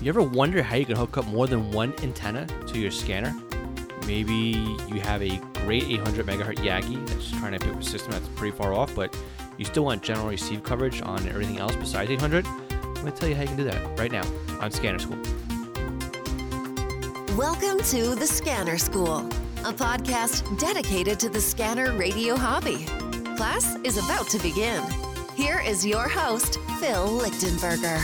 You ever wonder how you can hook up more than one antenna to your scanner? Maybe you have a great 800 megahertz Yagi that's trying to build a system that's pretty far off, but you still want general receive coverage on everything else besides 800? I'm going to tell you how you can do that right now on Scanner School. Welcome to the Scanner School, a podcast dedicated to the scanner radio hobby. Class is about to begin. Here is your host, Phil Lichtenberger.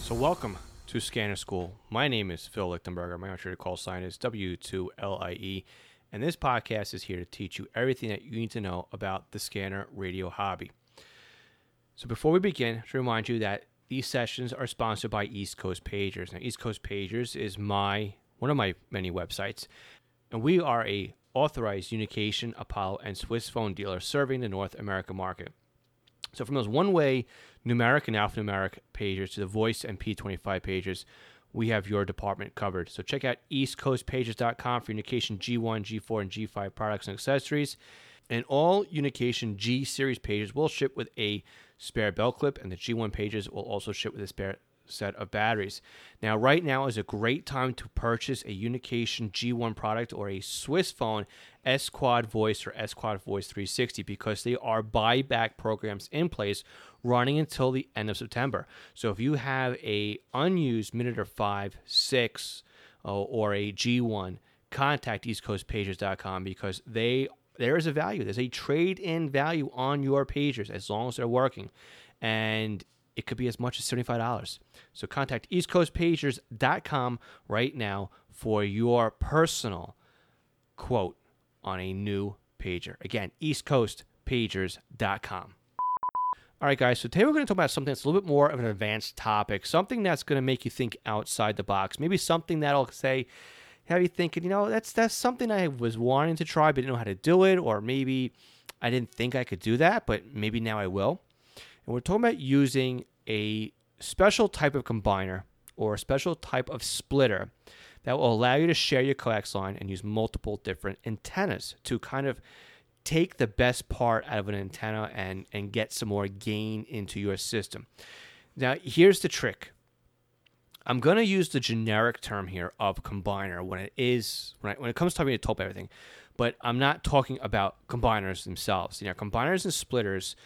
So, welcome to Scanner School. My name is Phil Lichtenberger. My to call sign is W2LIE. And this podcast is here to teach you everything that you need to know about the scanner radio hobby. So, before we begin, to remind you that these sessions are sponsored by East Coast Pagers. Now, East Coast Pagers is my one of my many websites, and we are a authorized Unication, Apollo, and Swissphone dealer serving the North American market. So from those one-way numeric and alphanumeric pagers to the voice and P25 pagers, we have your department covered. So check out eastcoastpagers.com for Unication G1, G4, and G5 products and accessories. And all Unication G series pages will ship with a spare bell clip, and the G1 pages will also ship with a spare set of batteries. Now, right now is a great time to purchase a Unication G1 product or a Swissphone S Quad Voice or S Quad Voice 360 because they are buyback programs in place running until the end of September. So if you have a unused Minitor 5, 6, uh, or a G1, contact eastcoastpagers.com because they there is a value. There's a trade-in value on your pagers as long as they're working. And it could be as much as $75. So contact eastcoastpagers.com right now for your personal quote on a new pager. Again, eastcoastpagers.com. All right, guys, so today we're going to talk about something that's a little bit more of an advanced topic, something that's going to make you think outside the box, maybe something that'll say, have you thinking, you know, that's that's something I was wanting to try but didn't know how to do it, or maybe I didn't think I could do that, but maybe now I will. And we're talking about using a special type of combiner or a special type of splitter that will allow you to share your coax line and use multiple different antennas to kind of take the best part out of an antenna and, and get some more gain into your system. Now, here's the trick. I'm going to use the generic term here of combiner when it is when, I, when it comes to me to top everything, but I'm not talking about combiners themselves. You know, combiners and splitters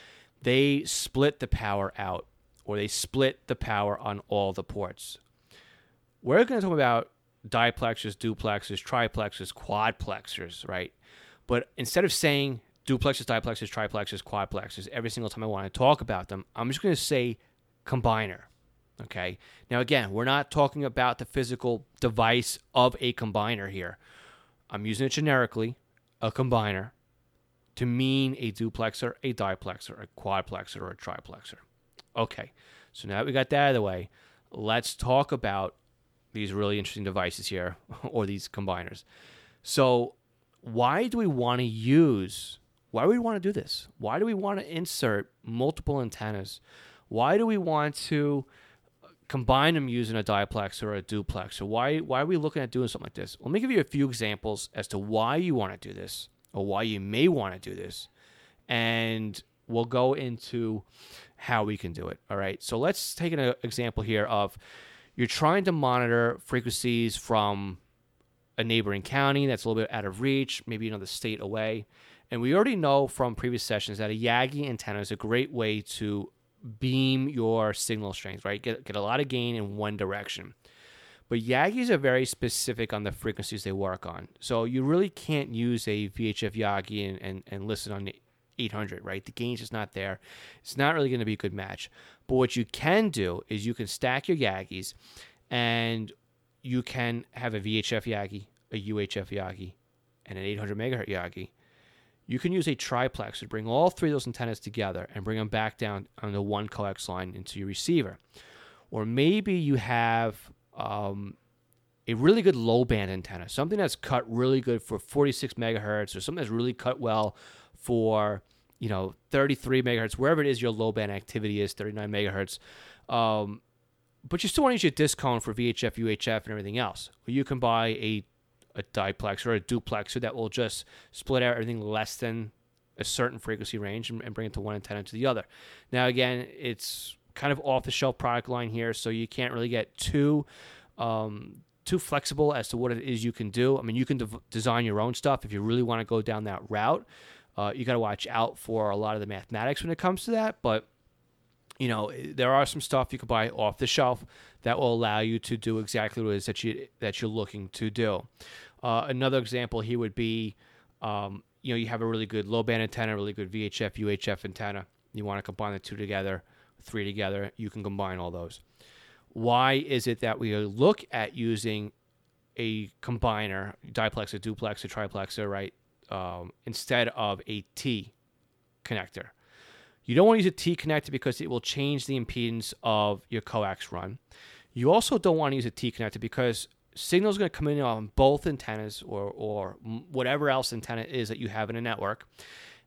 they split the power out or they split the power on all the ports. We're going to talk about diplexers, duplexers, triplexers, quadplexers, right? But instead of saying duplexers, diplexers, triplexers, quadplexers every single time I want to talk about them, I'm just going to say combiner. Okay. Now, again, we're not talking about the physical device of a combiner here. I'm using it generically, a combiner to mean a duplexer, a diplexer, a quadplexer, or a triplexer. Okay, so now that we got that out of the way, let's talk about these really interesting devices here, or these combiners. So, why do we want to use, why do we want to do this? Why do we want to insert multiple antennas? Why do we want to combine them using a diplex or a duplex? Or why, why are we looking at doing something like this? Let me give you a few examples as to why you want to do this or why you may want to do this. And we'll go into how we can do it. All right. So let's take an uh, example here of you're trying to monitor frequencies from a neighboring county that's a little bit out of reach, maybe another state away. And we already know from previous sessions that a Yagi antenna is a great way to beam your signal strength, right? Get, get a lot of gain in one direction. But Yagis are very specific on the frequencies they work on. So you really can't use a VHF Yagi and, and, and listen on 800, right? The gain's just not there. It's not really going to be a good match. But what you can do is you can stack your Yagis and you can have a VHF Yagi, a UHF Yagi, and an 800 megahertz Yagi. You can use a triplex to bring all three of those antennas together and bring them back down on the one coax line into your receiver. Or maybe you have um, a really good low band antenna, something that's cut really good for 46 megahertz, or something that's really cut well for you know 33 megahertz, wherever it is your low band activity is, 39 megahertz. Um, but you still want to use your discone for VHF, UHF, and everything else. you can buy a a diplex or a duplexer that will just split out everything less than a certain frequency range and, and bring it to one antenna to the other. Now, again, it's kind of off the shelf product line here, so you can't really get too um, too flexible as to what it is you can do. I mean, you can dev- design your own stuff if you really want to go down that route. Uh, you got to watch out for a lot of the mathematics when it comes to that, but you know there are some stuff you can buy off the shelf that will allow you to do exactly what it is that you that you're looking to do. Uh, another example here would be, um, you know, you have a really good low band antenna, really good VHF, UHF antenna. You want to combine the two together, three together. You can combine all those. Why is it that we look at using a combiner, diplexer, duplexer, triplexer, right, um, instead of a T connector? You don't want to use a T connector because it will change the impedance of your coax run. You also don't want to use a T connector because signal is going to come in on both antennas or, or whatever else antenna is that you have in a network.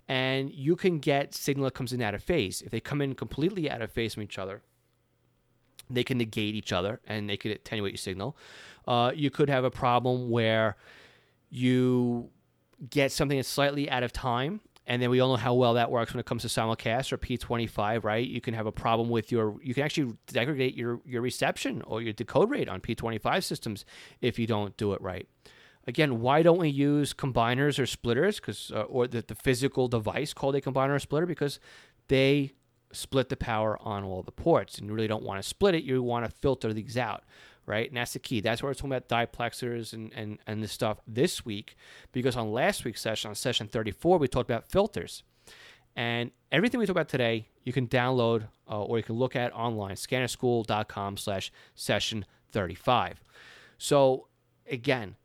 And you can get signal that comes in out of phase. If they come in completely out of phase from each other, they can negate each other and they could attenuate your signal. Uh, you could have a problem where you get something that's slightly out of time and then we all know how well that works when it comes to simulcast or P25, right? You can have a problem with your, you can actually degrade your, your reception or your decode rate on P25 systems if you don't do it right. Again, why don't we use combiners or splitters? Because uh, or the, the physical device called a combiner or splitter because they split the power on all the ports, and you really don't want to split it. You want to filter these out right? And that's the key. That's where we're talking about diplexers and, and, and this stuff this week, because on last week's session, on session 34, we talked about filters. And everything we talk about today, you can download uh, or you can look at online, scannerschool.com slash session 35. So again,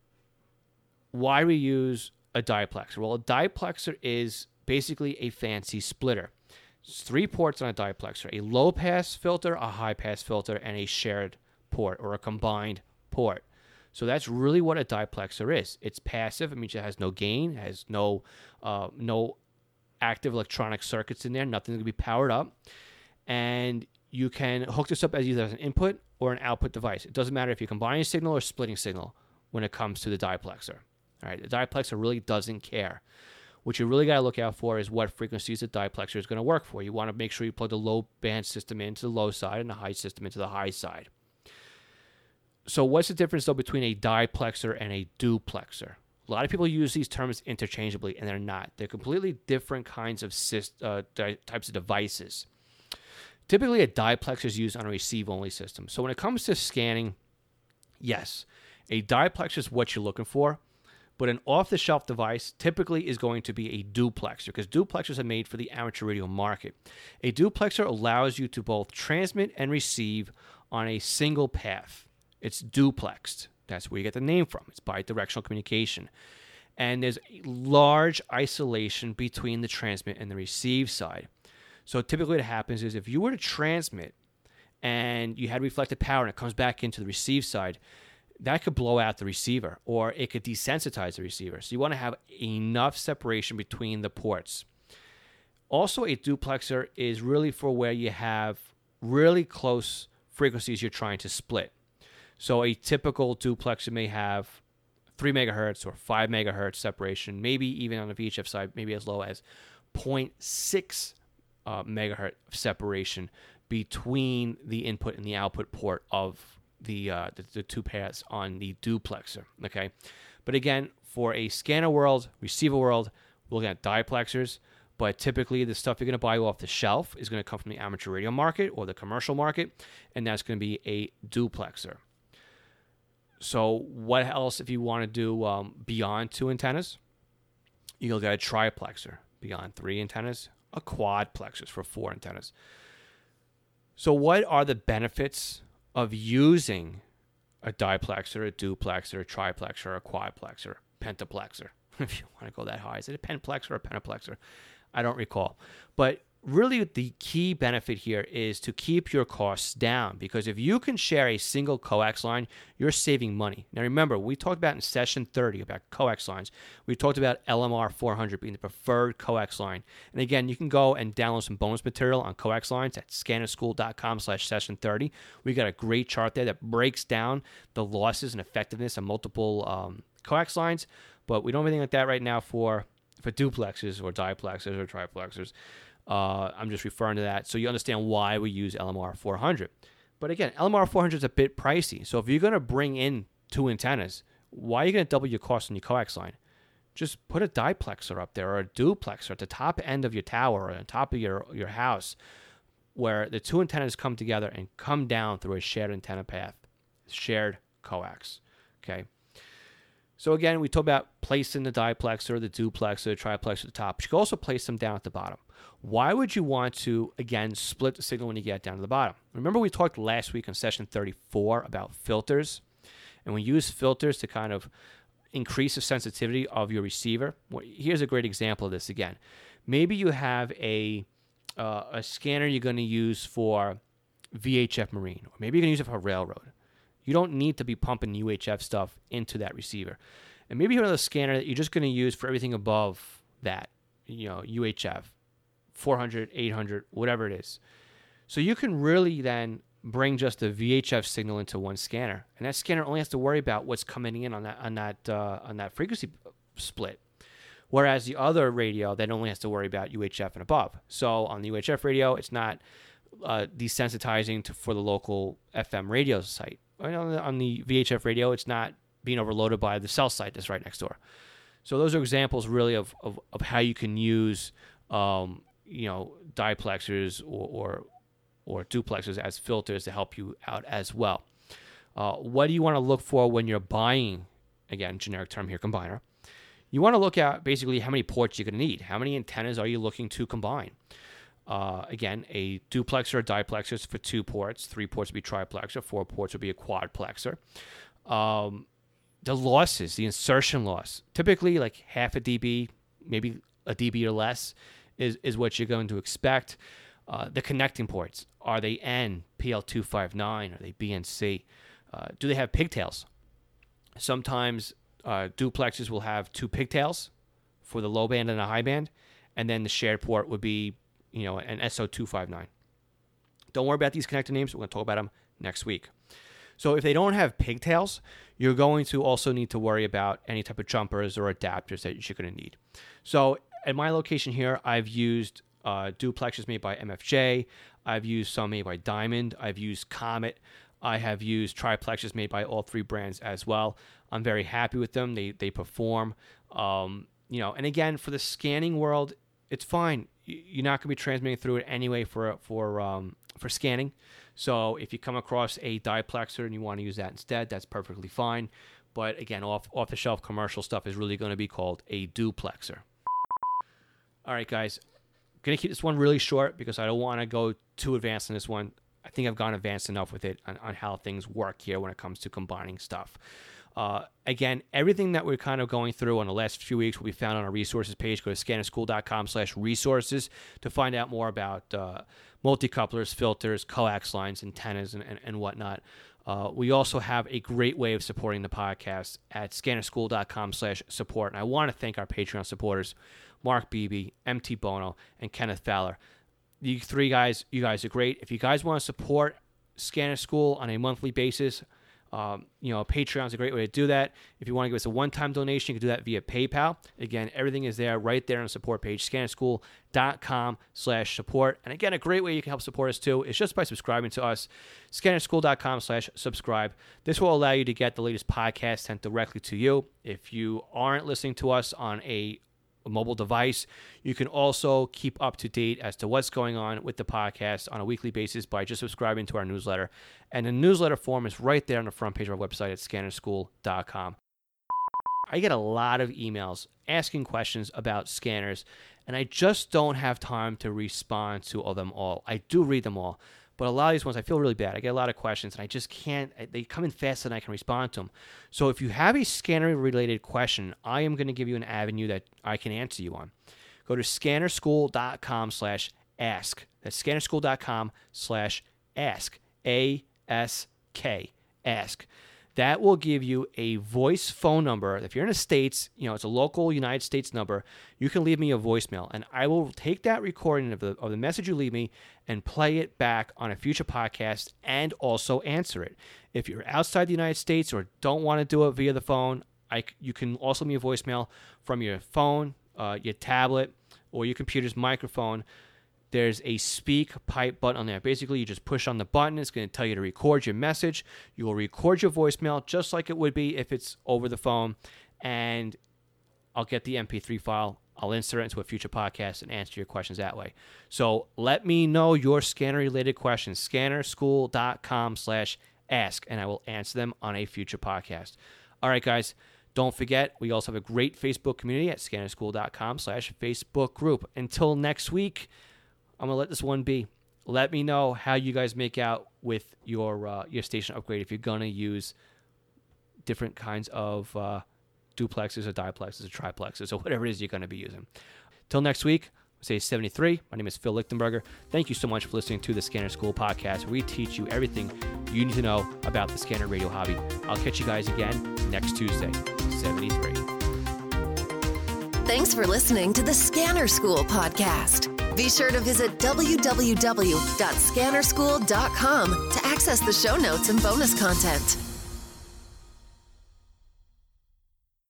why we use a diplexer? Well, a diplexer is basically a fancy splitter. It's three ports on a diplexer, a low pass filter, a high pass filter, and a shared port or a combined port. So that's really what a diplexer is. It's passive. It means it has no gain, has no uh, no active electronic circuits in there. Nothing to be powered up, and you can hook this up as either as an input or an output device. It doesn't matter if you're combining signal or splitting signal when it comes to the diplexer. All right, the diplexer really doesn't care. What you really got to look out for is what frequencies the diplexer is going to work for. You want to make sure you plug the low band system into the low side and the high system into the high side. So, what's the difference though between a diplexer and a duplexer? A lot of people use these terms interchangeably, and they're not. They're completely different kinds of syst- uh, di- types of devices. Typically, a diplexer is used on a receive-only system. So, when it comes to scanning, yes, a diplexer is what you're looking for, but an off-the-shelf device typically is going to be a duplexer because duplexers are made for the amateur radio market. A duplexer allows you to both transmit and receive on a single path. It's duplexed. That's where you get the name from. It's bidirectional communication. And there's a large isolation between the transmit and the receive side. So typically what happens is if you were to transmit and you had reflected power and it comes back into the receive side, that could blow out the receiver or it could desensitize the receiver. So you want to have enough separation between the ports. Also, a duplexer is really for where you have really close frequencies you're trying to split. So a typical duplexer may have three megahertz or five megahertz separation, maybe even on the VHF side, maybe as low as 0.6 uh, megahertz separation between the input and the output port of the, uh, the, the two paths on the duplexer. Okay, but again, for a scanner world, receiver world, we're looking at diplexers. But typically, the stuff you're going to buy off the shelf is going to come from the amateur radio market or the commercial market, and that's going to be a duplexer. So what else if you want to do um, beyond two antennas? You'll get a triplexer beyond three antennas, a quadplexer for four antennas. So what are the benefits of using a diplexer, a duplexer, a triplexer, a quadplexer, pentaplexer? If you want to go that high, is it a pentplexer or a pentaplexer? I don't recall. But really the key benefit here is to keep your costs down because if you can share a single coax line, you're saving money. Now remember, we talked about in session 30 about coax lines. We talked about LMR 400 being the preferred coax line. And again, you can go and download some bonus material on coax lines at scannerschool.com slash session 30. We got a great chart there that breaks down the losses and effectiveness of multiple um, coax lines, but we don't have anything like that right now for for duplexes or diplexes or triplexers. Uh, I'm just referring to that so you understand why we use LMR 400. But again, LMR 400 is a bit pricey. So if you're going to bring in two antennas, why are you going to double your cost on your coax line? Just put a diplexer up there or a duplexer at the top end of your tower or on top of your, your house where the two antennas come together and come down through a shared antenna path, shared coax. Okay. So again, we talk about placing the diplexer, the duplexer, the triplexer at the top. You can also place them down at the bottom. Why would you want to, again, split the signal when you get down to the bottom? Remember we talked last week on session 34 about filters? And we use filters to kind of increase the sensitivity of your receiver. Here's a great example of this again. Maybe you have a, uh, a scanner you're going to use for VHF Marine, or maybe you're going to use it for railroad. You don't need to be pumping UHF stuff into that receiver. And maybe you have a scanner that you're just going to use for everything above that, you know, UHF, 400, 800, whatever it is. So you can really then bring just the VHF signal into one scanner, and that scanner only has to worry about what's coming in on that on that uh, on that frequency split. Whereas the other radio then only has to worry about UHF and above. So on the UHF radio, it's not uh, desensitizing to, for the local FM radio site on the, on the VHF radio, it's not being overloaded by the cell site that's right next door. So those are examples really of, of, of how you can use um, you know diplexers or, or, or duplexers as filters to help you out as well. Uh, what do you want to look for when you're buying? Again, generic term here, combiner. You want to look at basically how many ports you're going to need. How many antennas are you looking to combine? Uh, again, a duplexer or diplexer is for two ports. Three ports would be triplexer. Four ports would be a quadplexer. Um, the losses, the insertion loss, typically like half a dB, maybe a dB or less, is, is what you're going to expect. Uh, the connecting ports are they N, PL259, are they BNC? Uh, do they have pigtails? Sometimes uh, duplexes will have two pigtails for the low band and the high band, and then the shared port would be you know, an SO259. Don't worry about these connector names. We're going to talk about them next week. So if they don't have pigtails, you're going to also need to worry about any type of jumpers or adapters that you're going to need. So at my location here, I've used uh, duplexes made by MFJ. I've used some made by Diamond. I've used Comet. I have used triplexes made by all three brands as well. I'm very happy with them. They they perform. Um, you know, and again for the scanning world, it's fine you're not going to be transmitting through it anyway for for um, for scanning. So if you come across a diplexer and you want to use that instead, that's perfectly fine. But again, off off the shelf commercial stuff is really going to be called a duplexer. All right, guys, gonna keep this one really short because I don't want to go too advanced in this one. I think I've gone advanced enough with it on, on how things work here when it comes to combining stuff. Uh, again, everything that we're kind of going through on the last few weeks will be found on our resources page. Go to scannerschool.com slash resources to find out more about uh, multicouplers, filters, coax lines, antennas, and, and, and whatnot. Uh, we also have a great way of supporting the podcast at scannerschool.com slash support. And I want to thank our Patreon supporters, Mark Beebe, MT Bono, and Kenneth Fowler. You three guys, you guys are great. If you guys want to support Scanner School on a monthly basis, um, you know, Patreon is a great way to do that. If you want to give us a one-time donation, you can do that via PayPal. Again, everything is there right there on the support page, scannerschool.com slash support. And again, a great way you can help support us too is just by subscribing to us, scannerschool.com slash subscribe. This will allow you to get the latest podcast sent directly to you. If you aren't listening to us on a mobile device. You can also keep up to date as to what's going on with the podcast on a weekly basis by just subscribing to our newsletter. And the newsletter form is right there on the front page of our website at scannerschool.com. I get a lot of emails asking questions about scanners, and I just don't have time to respond to all them all. I do read them all, but a lot of these ones, I feel really bad. I get a lot of questions and I just can't, they come in faster than I can respond to them. So if you have a scanner related question, I am going to give you an avenue that I can answer you on. Go to scannerschool.com slash ask. That's scannerschool.com slash ask. A S K. Ask that will give you a voice phone number. If you're in the States, you know, it's a local United States number, you can leave me a voicemail and I will take that recording of the, of the message you leave me and play it back on a future podcast and also answer it. If you're outside the United States or don't want to do it via the phone, I, you can also leave me a voicemail from your phone, uh, your tablet, or your computer's microphone there's a speak pipe button on there. Basically, you just push on the button. It's going to tell you to record your message. You will record your voicemail just like it would be if it's over the phone. And I'll get the MP3 file. I'll insert it into a future podcast and answer your questions that way. So let me know your scanner related questions. Scannerschool.com slash ask, and I will answer them on a future podcast. All right, guys. Don't forget, we also have a great Facebook community at scannerschool.com slash Facebook group. Until next week, I'm gonna let this one be. Let me know how you guys make out with your uh, your station upgrade if you're gonna use different kinds of uh, duplexes or diplexes or triplexes or whatever it is you're gonna be using. Till next week, say 73. My name is Phil Lichtenberger. Thank you so much for listening to the Scanner School podcast, we teach you everything you need to know about the scanner radio hobby. I'll catch you guys again next Tuesday, 73. Thanks for listening to the Scanner School podcast. Be sure to visit www.scannerschool.com to access the show notes and bonus content.